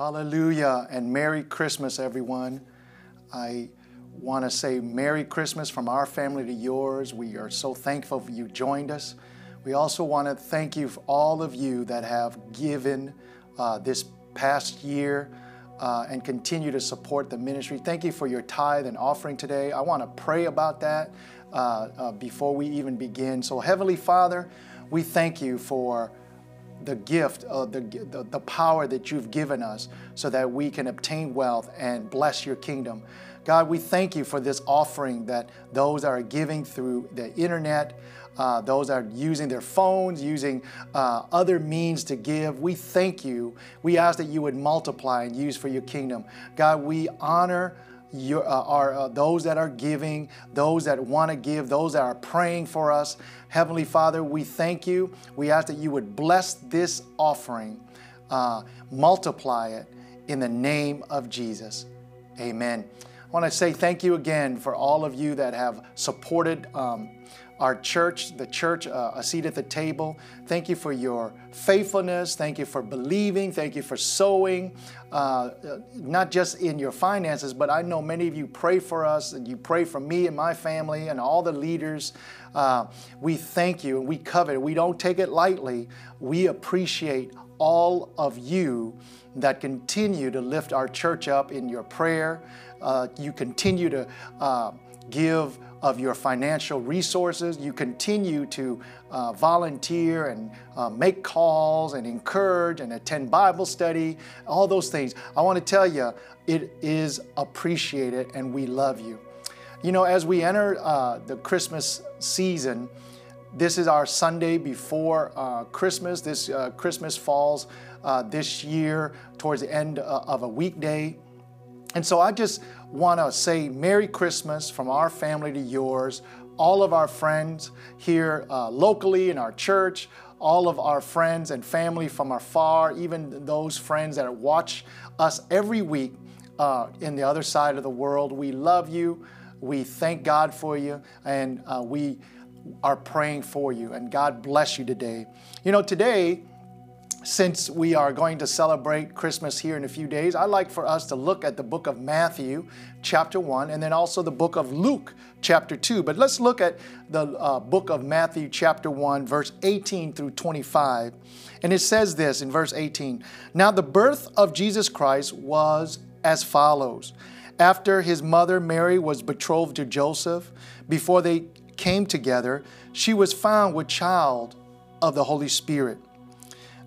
Hallelujah and Merry Christmas, everyone. I want to say Merry Christmas from our family to yours. We are so thankful you joined us. We also want to thank you for all of you that have given uh, this past year uh, and continue to support the ministry. Thank you for your tithe and offering today. I want to pray about that uh, uh before we even begin. So, Heavenly Father, we thank you for the gift of the, the, the, power that you've given us so that we can obtain wealth and bless your kingdom. God, we thank you for this offering that those are giving through the internet, uh, those are using their phones, using uh, other means to give. We thank you. We ask that you would multiply and use for your kingdom. God, we honor your, uh, are uh, those that are giving, those that want to give, those that are praying for us. Heavenly Father, we thank you. We ask that you would bless this offering, uh, multiply it in the name of Jesus. Amen. I want to say thank you again for all of you that have supported um, our church, the church, uh, a seat at the table. Thank you for your faithfulness. Thank you for believing. Thank you for sowing, uh, not just in your finances, but I know many of you pray for us and you pray for me and my family and all the leaders. Uh, we thank you and we covet. We don't take it lightly. We appreciate all of you that continue to lift our church up in your prayer. Uh, you continue to uh, give of your financial resources. You continue to uh, volunteer and uh, make calls and encourage and attend Bible study, all those things. I want to tell you, it is appreciated and we love you. You know, as we enter uh, the Christmas season, this is our Sunday before uh, Christmas. This uh, Christmas falls uh, this year towards the end of a weekday. And so I just want to say Merry Christmas from our family to yours, all of our friends here uh, locally in our church, all of our friends and family from afar, even those friends that watch us every week uh, in the other side of the world. We love you. We thank God for you, and uh, we are praying for you. And God bless you today. You know, today, since we are going to celebrate Christmas here in a few days, I'd like for us to look at the book of Matthew, chapter 1, and then also the book of Luke, chapter 2. But let's look at the uh, book of Matthew, chapter 1, verse 18 through 25. And it says this in verse 18 Now the birth of Jesus Christ was as follows. After his mother Mary was betrothed to Joseph, before they came together, she was found with child of the Holy Spirit.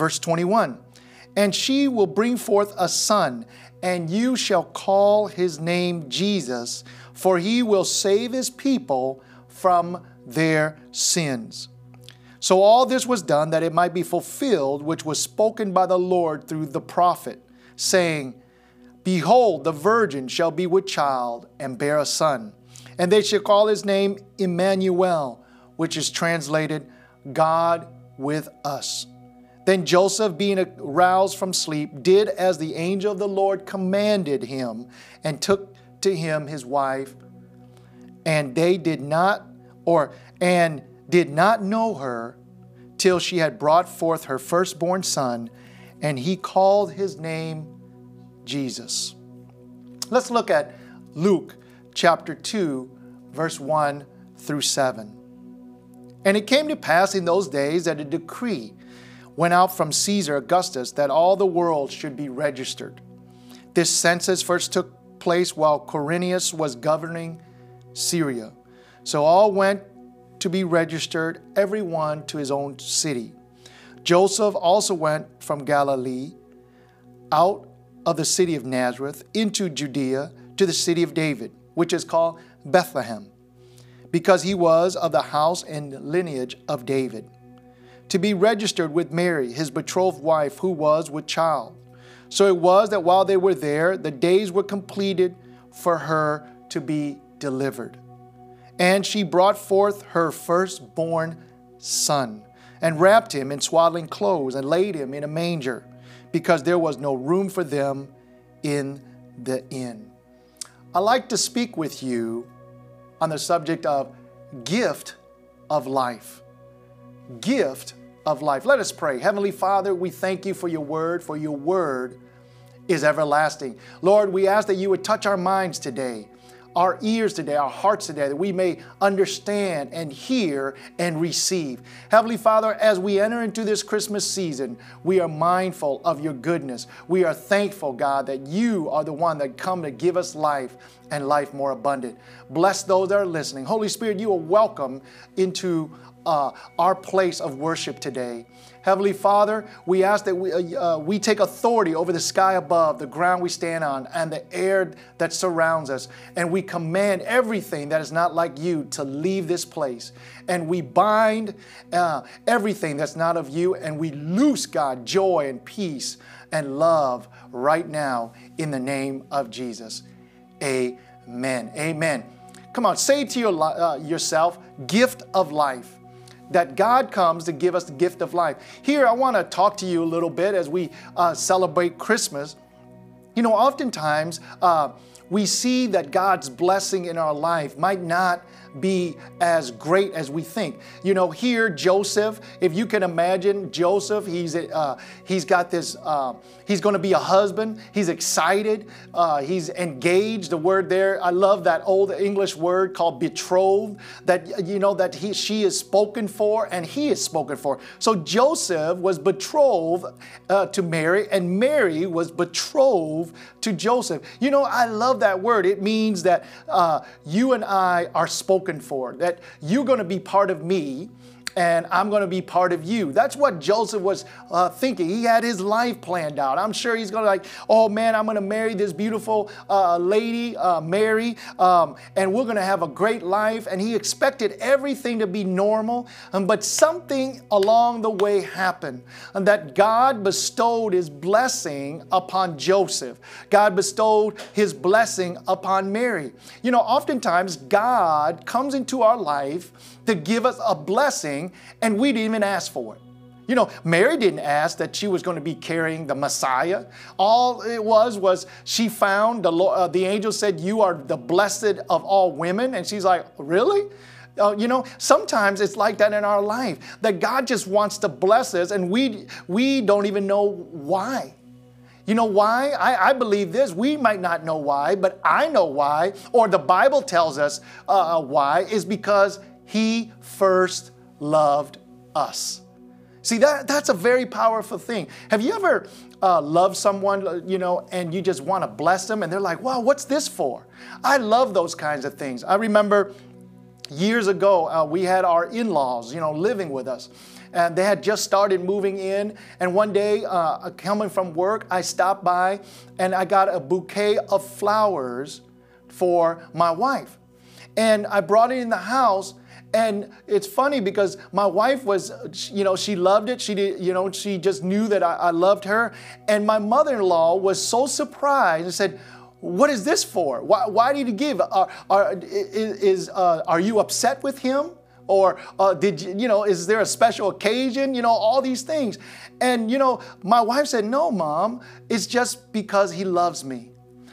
Verse 21 And she will bring forth a son, and you shall call his name Jesus, for he will save his people from their sins. So all this was done that it might be fulfilled, which was spoken by the Lord through the prophet, saying, Behold, the virgin shall be with child and bear a son, and they shall call his name Emmanuel, which is translated God with us. Then Joseph, being aroused from sleep, did as the angel of the Lord commanded him, and took to him his wife. And they did not, or, and did not know her till she had brought forth her firstborn son, and he called his name Jesus. Let's look at Luke chapter 2, verse 1 through 7. And it came to pass in those days that a decree went out from Caesar Augustus that all the world should be registered. This census first took place while Quirinius was governing Syria. So all went to be registered, every one to his own city. Joseph also went from Galilee out of the city of Nazareth into Judea to the city of David, which is called Bethlehem, because he was of the house and lineage of David to be registered with Mary, his betrothed wife, who was with child. So it was that while they were there, the days were completed for her to be delivered. And she brought forth her firstborn son, and wrapped him in swaddling clothes, and laid him in a manger, because there was no room for them in the inn. I like to speak with you on the subject of gift of life. Gift of life. Let us pray. Heavenly Father, we thank you for your word, for your word is everlasting. Lord, we ask that you would touch our minds today our ears today, our hearts today, that we may understand and hear and receive. Heavenly Father, as we enter into this Christmas season, we are mindful of your goodness. We are thankful, God, that you are the one that come to give us life and life more abundant. Bless those that are listening. Holy Spirit, you are welcome into uh, our place of worship today. Heavenly Father, we ask that we, uh, uh, we take authority over the sky above, the ground we stand on, and the air that surrounds us. And we command everything that is not like you to leave this place. And we bind uh, everything that's not of you, and we loose, God, joy and peace and love right now in the name of Jesus. Amen. Amen. Come on, say to your, uh, yourself, gift of life that God comes to give us the gift of life. Here, I want to talk to you a little bit as we uh, celebrate Christmas. You know, oftentimes uh, we see that God's blessing in our life might not be as great as we think. You know, here Joseph, if you can imagine Joseph, he's uh, he's got this. Uh, he's going to be a husband. He's excited. Uh, he's engaged. The word there, I love that old English word called betrothed. That you know that he she is spoken for and he is spoken for. So Joseph was betrothed uh, to Mary, and Mary was betrothed to Joseph. You know, I love that word. It means that uh, you and I are spoken for, that you're going to be part of me and I'm going to be part of you. That's what Joseph was uh, thinking. He had his life planned out. I'm sure he's going to like, oh man, I'm going to marry this beautiful uh, lady, uh, Mary, um, and we're going to have a great life. And he expected everything to be normal, um, but something along the way happened, and that God bestowed His blessing upon Joseph. God bestowed His blessing upon Mary. You know, oftentimes God comes into our life to give us a blessing, and we didn't even ask for it. You know, Mary didn't ask that she was going to be carrying the Messiah. All it was was she found the uh, the angel said, "You are the blessed of all women," and she's like, "Really?" Uh, you know, sometimes it's like that in our life that God just wants to bless us, and we we don't even know why. You know why? I, I, believe this. We might not know why, but I know why, or the Bible tells us uh, uh why, is because he first loved us. See, that, that's a very powerful thing. Have you ever uh, loved someone, uh, you know, and you just want to bless them and they're like, wow, what's this for? I love those kinds of things. I remember years ago, uh, we had our in laws, you know, living with us. And they had just started moving in. And one day, uh, coming from work, I stopped by and I got a bouquet of flowers for my wife. And I brought it in the house and it's funny because my wife was, you know, she loved it. She did, you know, she just knew that I, I loved her. And my mother in law was so surprised and said, What is this for? Why, why did you give? Are, are, is, uh, are you upset with him? Or uh, did you, you know, is there a special occasion? You know, all these things. And, you know, my wife said, No, mom, it's just because he loves me.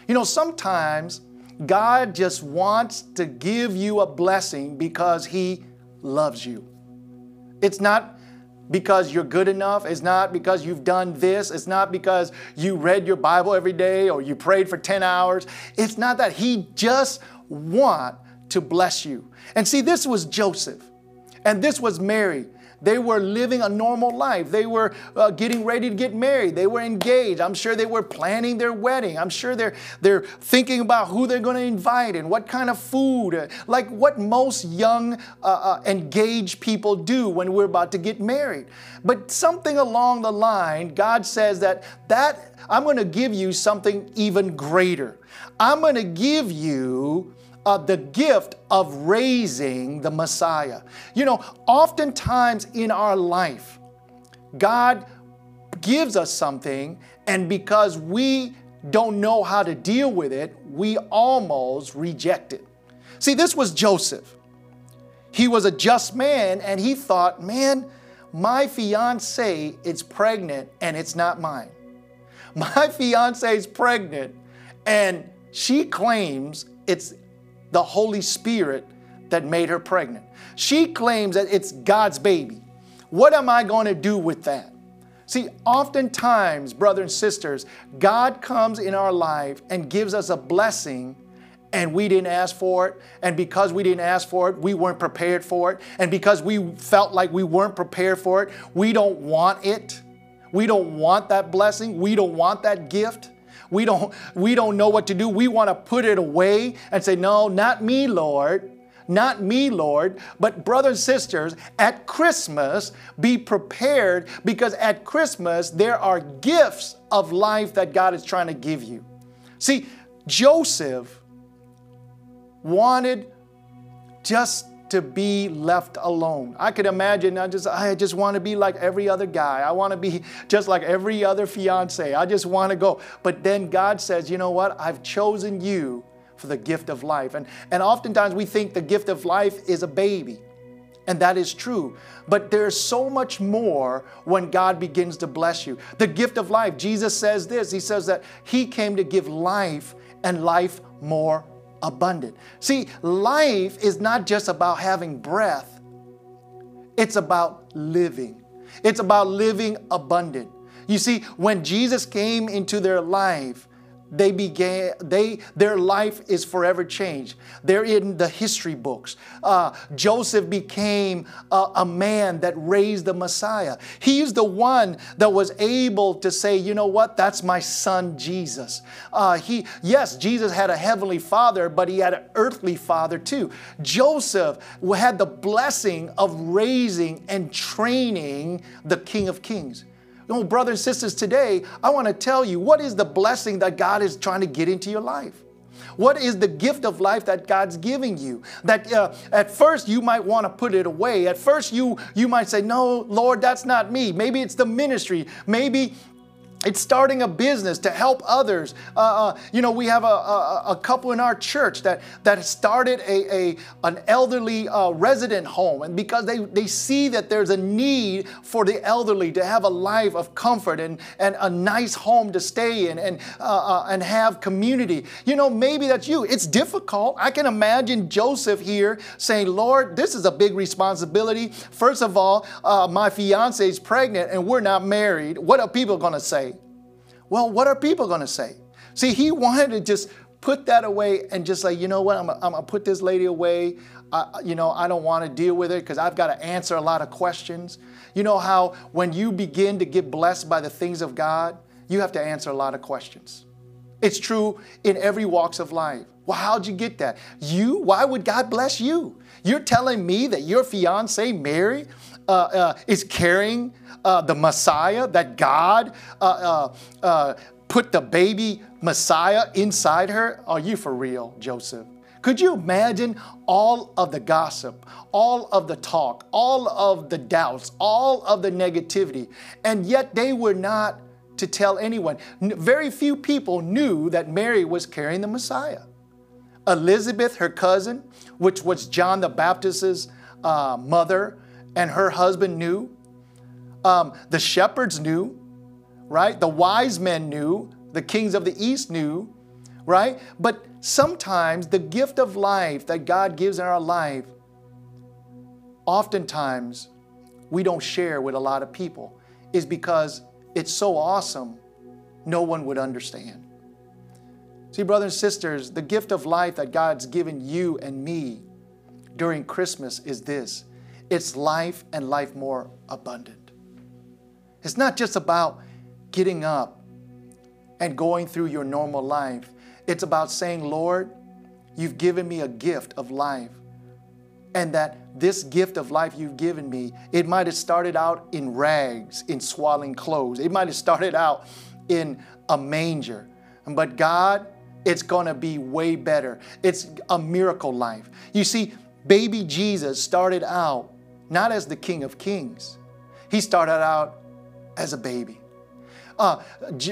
You know, sometimes God just wants to give you a blessing because He loves you. It's not because you're good enough. It's not because you've done this. It's not because you read your Bible every day or you prayed for 10 hours. It's not that. He just want to bless you. And see, this was Joseph and this was Mary. They were living a normal life. They were uh, getting ready to get married. They were engaged. I'm sure they were planning their wedding. I'm sure they're, they're thinking about who they're going to invite and what kind of food, uh, like what most young uh, uh, engaged people do when we're about to get married. But something along the line, God says that, that I'm going to give you something even greater. I'm going to give you uh, the gift of raising the Messiah. You know, oftentimes in our life, God gives us something And because we don't know how to deal with it, we almost reject it. See, this was Joseph. He was a just man and he thought, man, my fiance is pregnant and it's not mine. My fiance is pregnant and she claims it's the Holy Spirit that made her pregnant. She claims that it's God's baby. What am I going to do with that? See, oftentimes, brothers and sisters, God comes in our life and gives us a blessing and we didn't ask for it. And because we didn't ask for it, we weren't prepared for it. And because we felt like we weren't prepared for it, we don't want it. We don't want that blessing. We don't want that gift. We don't, we don't know what to do. We want to put it away and say, No, not me, Lord. Not me, Lord. But, brothers and sisters, at Christmas, be prepared because at Christmas, there are gifts of life that God is trying to give you. See, Joseph wanted just to be left alone. I could imagine I just I just want to be like every other guy. I want to be just like every other fiance. I just want to go. But then God says, "You know what? I've chosen you for the gift of life." And and oftentimes we think the gift of life is a baby. And that is true. But there's so much more when God begins to bless you. The gift of life, Jesus says this He says that He came to give life and life more abundant. See, life is not just about having breath, it's about living. It's about living abundant. You see, when Jesus came into their life, they began they their life is forever changed. They're in the history books. Uh, joseph became a, a, man that raised the messiah. He's the one that was able to say you know what? That's my son jesus. Uh, he yes jesus had a heavenly father but he had an earthly father too. Joseph had the blessing of raising and training the king of kings no, brothers and sisters, today I want to tell you what is the blessing that God is trying to get into your life. What is the gift of life that God's giving you? That uh, at first you might want to put it away. At first you you might say, "No, Lord, that's not me." Maybe it's the ministry. Maybe it's starting a business to help others. Uh, uh, you know, we have a, a, a, couple in our church that, that started a, a an elderly uh, resident home. And because they, they see that there's a need for the elderly to have a life of comfort and, and a nice home to stay in and, uh, uh, and have community. You know, maybe that's you. It's difficult. I can imagine Joseph here saying, Lord, this is a big responsibility. First of all, my fiance is pregnant and we're not married. What are people going to say? Well, what are people going to say? See, he wanted to just put that away and just like, you know what, I'm going to put this lady away. Uh, you know, I don't want to deal with it because I've got to answer a lot of questions. You know how when you begin to get blessed by the things of God, you have to answer a lot of questions. It's true in every walks of life. Well, how'd you get that? You? Why would God bless you? You're telling me that your fiance, Mary, uh, uh, is carrying uh, the Messiah, that God uh, put the baby Messiah inside her? Are you for real, Joseph? Could you imagine all of the gossip, all of the talk, all of the doubts, all of the negativity, and yet they were not to tell anyone? Very few people knew that Mary was carrying the Messiah. Elizabeth, her cousin, which was John the Baptist's uh, mother, and her husband knew. Um, the shepherds knew, right? The wise men knew. The kings of the east knew, right? But sometimes the gift of life that God gives in our life, oftentimes we don't share with a lot of people, is because it's so awesome, no one would understand. See, brothers and sisters, the gift of life that God's given you and me during Christmas is this it's life and life more abundant. It's not just about getting up and going through your normal life. It's about saying, Lord, you've given me a gift of life. And that this gift of life you've given me, it might have started out in rags, in swaddling clothes. It might have started out in a manger. But God, it's to be way better. It's a miracle life. You see, baby Jesus started out not as the King of Kings. He started out as a baby. uh,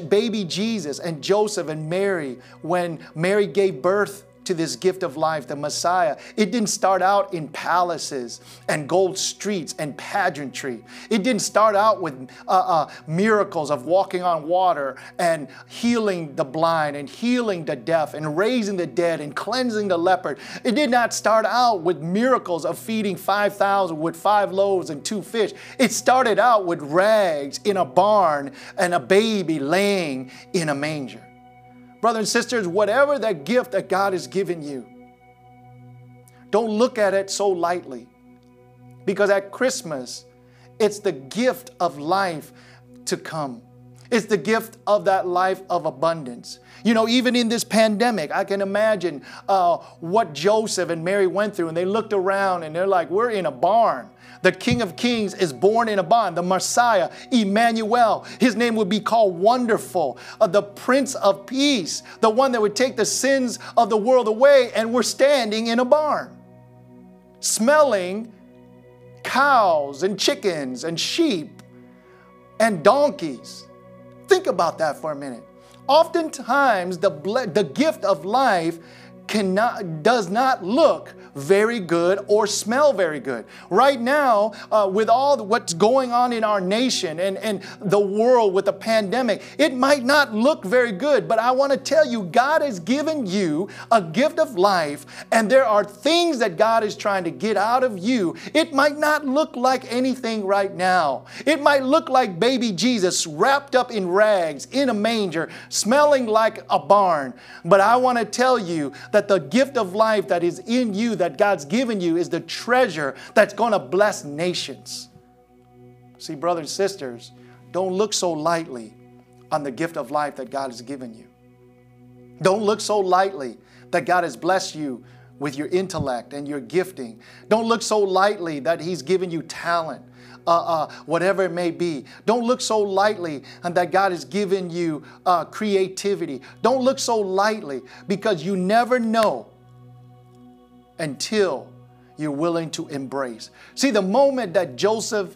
baby Jesus and Joseph and Mary, when Mary gave birth to this gift of life, the Messiah. It didn't start out in palaces and gold streets and pageantry. It didn't start out with uh, uh, miracles of walking on water and healing the blind and healing the deaf and raising the dead and cleansing the leopard. It did not start out with miracles of feeding 5,000 with five loaves and two fish. It started out with rags in a barn and a baby laying in a manger. Brothers and sisters, whatever that gift that God has given you, don't look at it so lightly. Because at Christmas, it's the gift of life to come. It's the gift of that life of abundance. You know, even in this pandemic, I can imagine uh, what Joseph and Mary went through, and they looked around and they're like, We're in a barn. The King of Kings is born in a barn, the Messiah, Emmanuel. His name would be called Wonderful, uh, the Prince of Peace, the one that would take the sins of the world away, and we're standing in a barn, smelling cows and chickens and sheep and donkeys. Think about that for a minute. Oftentimes, the, the gift of life cannot, does not look very good or smell very good. Right now, uh, with all what's going on in our nation and, and the world with the pandemic, it might not look very good, but I want to tell you, God has given you a gift of life, and there are things that God is trying to get out of you. It might not look like anything right now. It might look like baby Jesus wrapped up in rags in a manger, smelling like a barn. But I want to tell you that the gift of life that is in you, that God's given you is the treasure that's going to bless nations. See, brothers and sisters, don't look so lightly on the gift of life that God has given you. Don't look so lightly that God has blessed you with your intellect and your gifting. Don't look so lightly that He's given you talent. Uh, uh, whatever it may be. Don't look so lightly and that God has given you uh, creativity. Don't look so lightly because you never know until you're willing to embrace. See, the moment that Joseph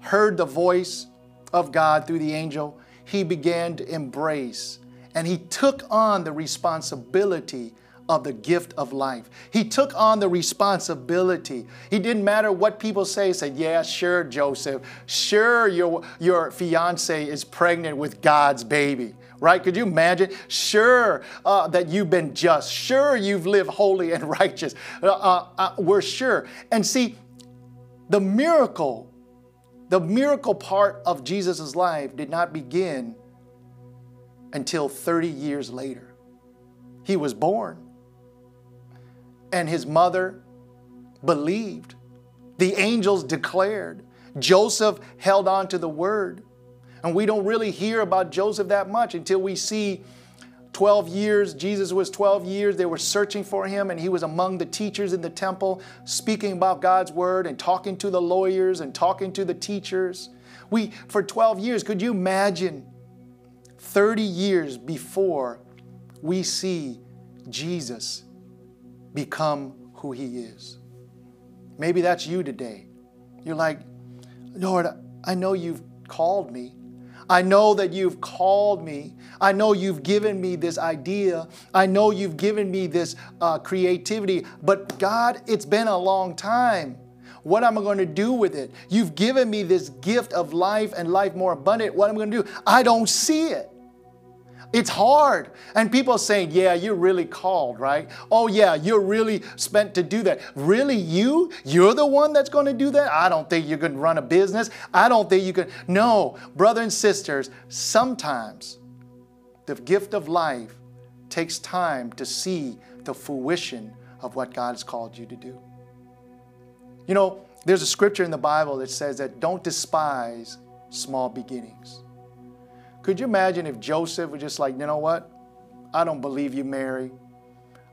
heard the voice of God through the angel, he began to embrace and he took on the responsibility of the gift of life. He took on the responsibility. He didn't matter what people say, said, Yeah, sure, Joseph. Sure, your, your fiance is pregnant with God's baby right? Could you imagine? Sure uh, that you've been just. Sure you've lived holy and righteous. Uh, uh, uh, we're sure. And see, the miracle, the miracle part of Jesus' life did not begin until 30 years later. He was born, and his mother believed. The angels declared. Joseph held on to the word. And we don't really hear about Joseph that much until we see 12 years. Jesus was 12 years. They were searching for him, and he was among the teachers in the temple, speaking about God's word and talking to the lawyers and talking to the teachers. We, for 12 years, could you imagine 30 years before we see Jesus become who he is? Maybe that's you today. You're like, Lord, I know you've called me. I know that you've called me. I know you've given me this idea. I know you've given me this uh, creativity. But God, it's been a long time. What am I going to do with it? You've given me this gift of life and life more abundant. What am I going to do? I don't see it. It's hard. And people are saying, yeah, you're really called, right? Oh, yeah, you're really spent to do that. Really, you? You're the one that's going to do that? I don't think you can run a business. I don't think you can. No, brother and sisters, sometimes the gift of life takes time to see the fruition of what God has called you to do. You know, there's a scripture in the Bible that says that don't despise small beginnings. Could you imagine if Joseph was just like, you know what? I don't believe you, Mary.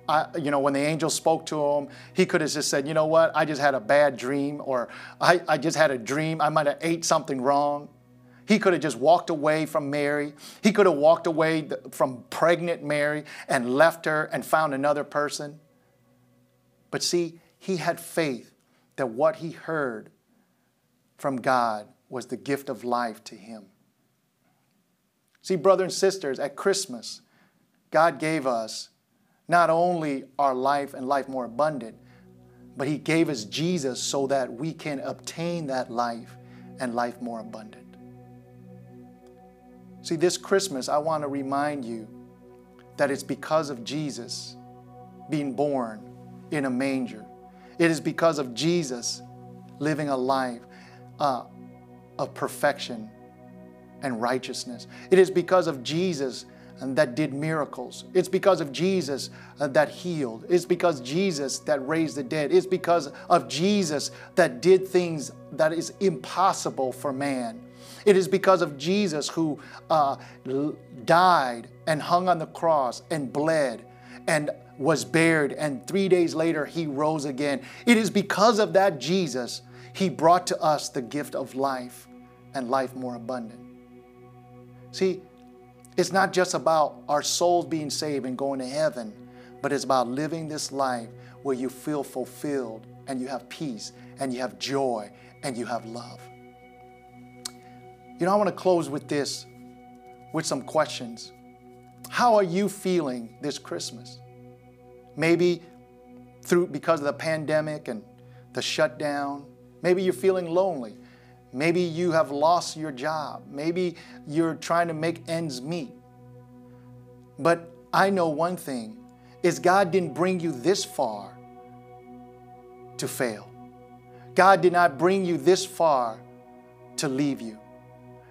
I, you know, when the angel spoke to him, he could have just said, you know what? I just had a bad dream, or I, I just had a dream. I might have ate something wrong. He could have just walked away from Mary. He could have walked away from pregnant Mary and left her and found another person. But see, he had faith that what he heard from God was the gift of life to him. See, brothers and sisters, at Christmas, God gave us not only our life and life more abundant, but He gave us Jesus so that we can obtain that life and life more abundant. See, this Christmas, I want to remind you that it's because of Jesus being born in a manger. It is because of Jesus living a life uh, of perfection and righteousness. It is because of Jesus that did miracles. It's because of Jesus uh, that healed. It's because Jesus that raised the dead. It's because of Jesus that did things that is impossible for man. It is because of Jesus who uh, died and hung on the cross and bled and was buried, and three days later he rose again. It is because of that Jesus he brought to us the gift of life and life more abundant. See, it's not just about our souls being saved and going to heaven, but it's about living this life where you feel fulfilled and you have peace and you have joy and you have love. You know, I want to close with this, with some questions. How are you feeling this Christmas? Maybe through because of the pandemic and the shutdown. Maybe you're feeling lonely. Maybe you have lost your job. Maybe you're trying to make ends meet. But I know one thing is God didn't bring you this far to fail. God did not bring you this far to leave you.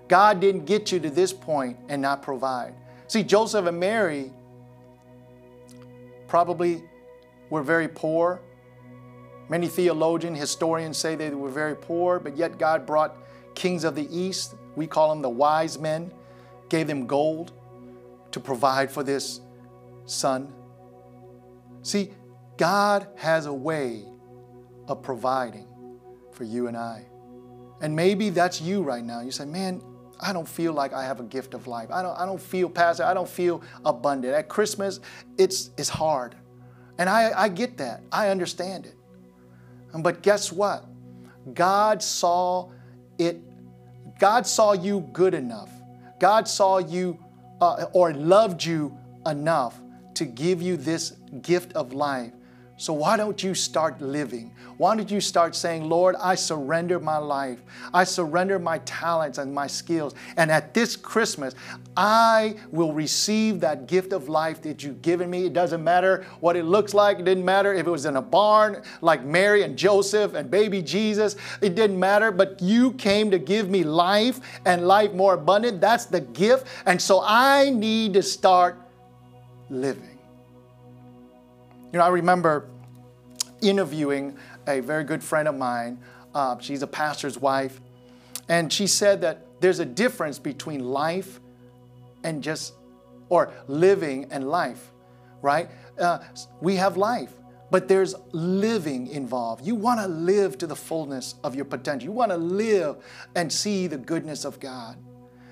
God didn't get you to this point and not provide. See, Joseph and Mary probably were very poor. Many theologians, historians say they were very poor, but yet God brought kings of the east, we call them the wise men, gave them gold to provide for this son. See, God has a way of providing for you and I. And maybe that's you right now. You say, man, I don't feel like I have a gift of life. I don't, I don't feel pastor. I don't feel abundant. At Christmas, it's, it's hard. And I, I get that. I understand it. But guess what? God saw it, God saw you good enough. God saw you uh, or loved you enough to give you this gift of life so why don't you start living? Why don't you start saying, Lord, I surrender my life. I surrender my talents and my skills. And at this Christmas, I will receive that gift of life that you've given me. It doesn't matter what it looks like. It didn't matter if it was in a barn like Mary and Joseph and baby Jesus. It didn't matter, but you came to give me life and life more abundant. That's the gift. And so I need to start living. You know, I remember interviewing a very good friend of mine. Uh, she's a pastor's wife. And she said that there's a difference between life and just, or living and life, right? Uh, we have life, but there's living involved. You want to live to the fullness of your potential. You want to live and see the goodness of God.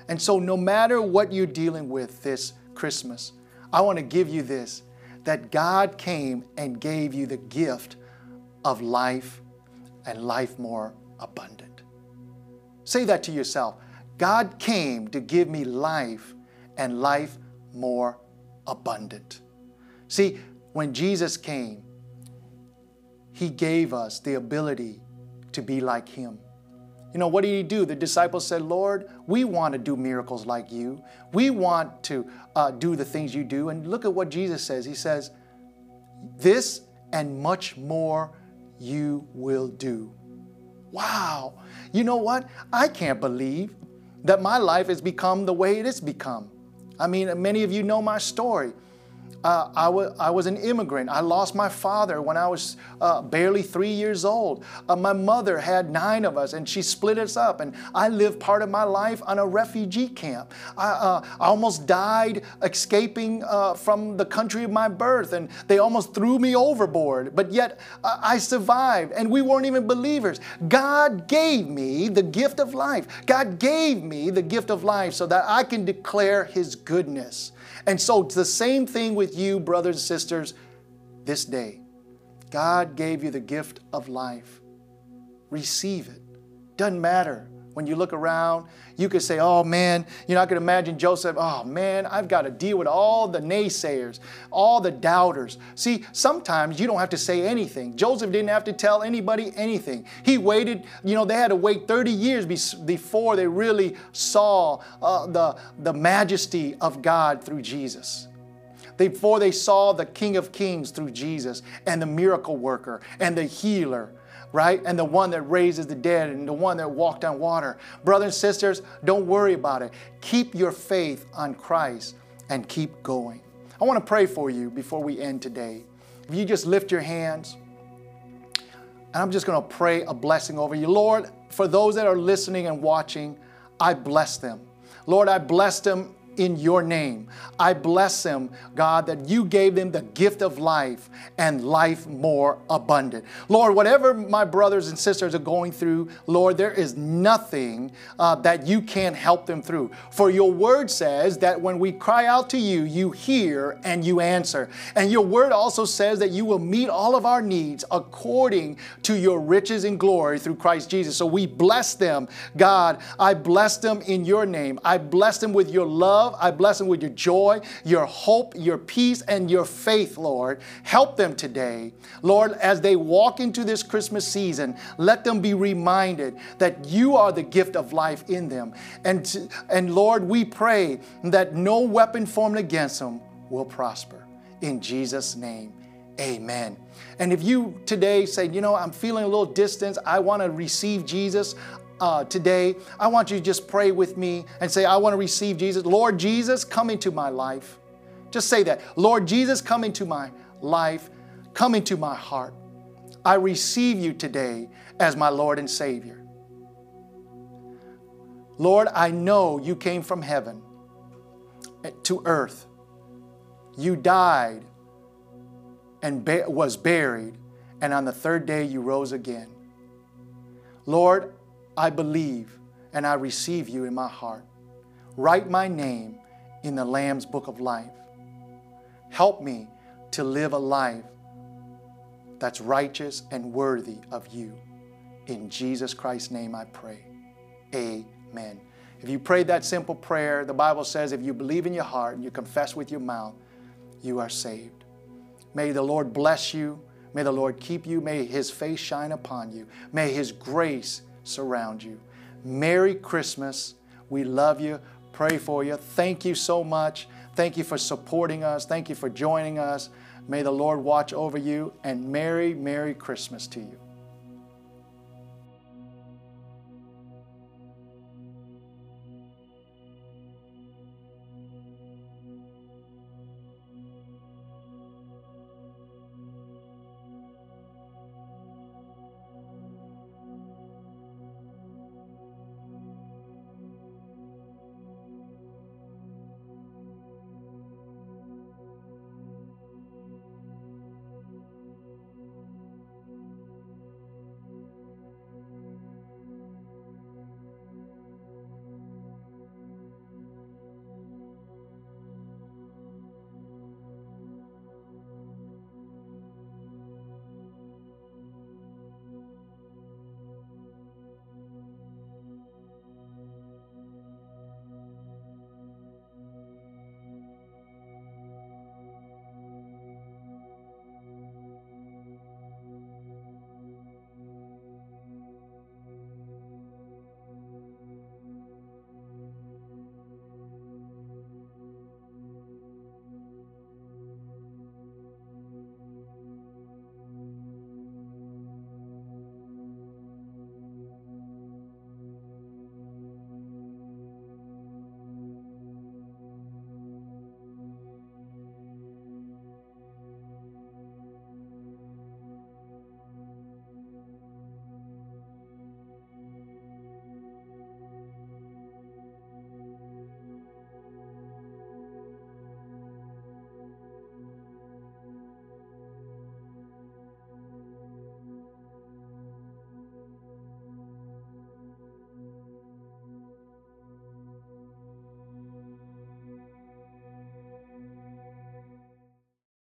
And so, no matter what you're dealing with this Christmas, I want to give you this that God came and gave you the gift of life and life more abundant. Say that to yourself. God came to give me life and life more abundant. See, when Jesus came, He gave us the ability to be like Him. You know, what did He do? The disciples said, Lord, we want to do miracles like you. We want to uh, do the things you do. And look at what Jesus says. He says, This and much more you will do. Wow. You know what? I can't believe that my life has become the way it has become. I mean, many of you know my story. Uh, I, w- I was an immigrant. I lost my father when I was uh, barely three years old. Uh, my mother had nine of us and she split us up, and I lived part of my life on a refugee camp. I, uh, I almost died escaping uh, from the country of my birth, and they almost threw me overboard, but yet uh, I survived, and we weren't even believers. God gave me the gift of life. God gave me the gift of life so that I can declare His goodness. And so it's the same thing with you, brothers and sisters, this day. God gave you the gift of life. Receive it. Doesn't matter when you look around, you could say, oh man, you know, I could imagine Joseph, oh man, I've got to deal with all the naysayers, all the doubters. See, sometimes you don't have to say anything. Joseph didn't have to tell anybody anything. He waited, you know, they had to wait 30 years before they really saw uh, the, the majesty of God through Jesus before they saw the King of Kings through Jesus and the miracle worker and the healer right? And the one that raises the dead and the one that walked on water. Brothers and sisters, don't worry about it. Keep your faith on Christ and keep going. I want to pray for you before we end today. If you just lift your hands, and I'm just going to pray a blessing over you. Lord, for those that are listening and watching, I bless them. Lord, I bless them in your name. I bless them, God, that you gave them the gift of life and life more abundant. Lord, whatever my brothers and sisters are going through, Lord, there is nothing uh, that you can't help them through. For your word says that when we cry out to you, you hear and you answer. And your word also says that you will meet all of our needs according to your riches and glory through Christ Jesus. So we bless them, God. I bless them in your name. I bless them with your love love. I bless them with your joy, your hope, your peace, and your faith, Lord. Help them today. Lord, as they walk into this Christmas season, let them be reminded that you are the gift of life in them. And, and Lord, we pray that no weapon formed against them will prosper. In Jesus' name, amen. And if you today say, you know, I'm feeling a little distance, I want to receive Jesus, uh, today, I want you to just pray with me and say, I want to receive Jesus. Lord Jesus, come into my life. Just say that. Lord Jesus, come into my life, come into my heart. I receive you today as my Lord and Savior. Lord, I know you came from heaven to earth. You died and was buried, and on the third day you rose again. Lord, I believe and I receive you in my heart. Write my name in the Lamb's book of life. Help me to live a life that's righteous and worthy of you. In Jesus Christ's name I pray. Amen. If you prayed that simple prayer, the Bible says if you believe in your heart and you confess with your mouth, you are saved. May the Lord bless you. May the Lord keep you. May His face shine upon you. May His grace surround you. Merry Christmas. We love you. Pray for you. Thank you so much. Thank you for supporting us. Thank you for joining us. May the Lord watch over you and Merry, Merry Christmas to you.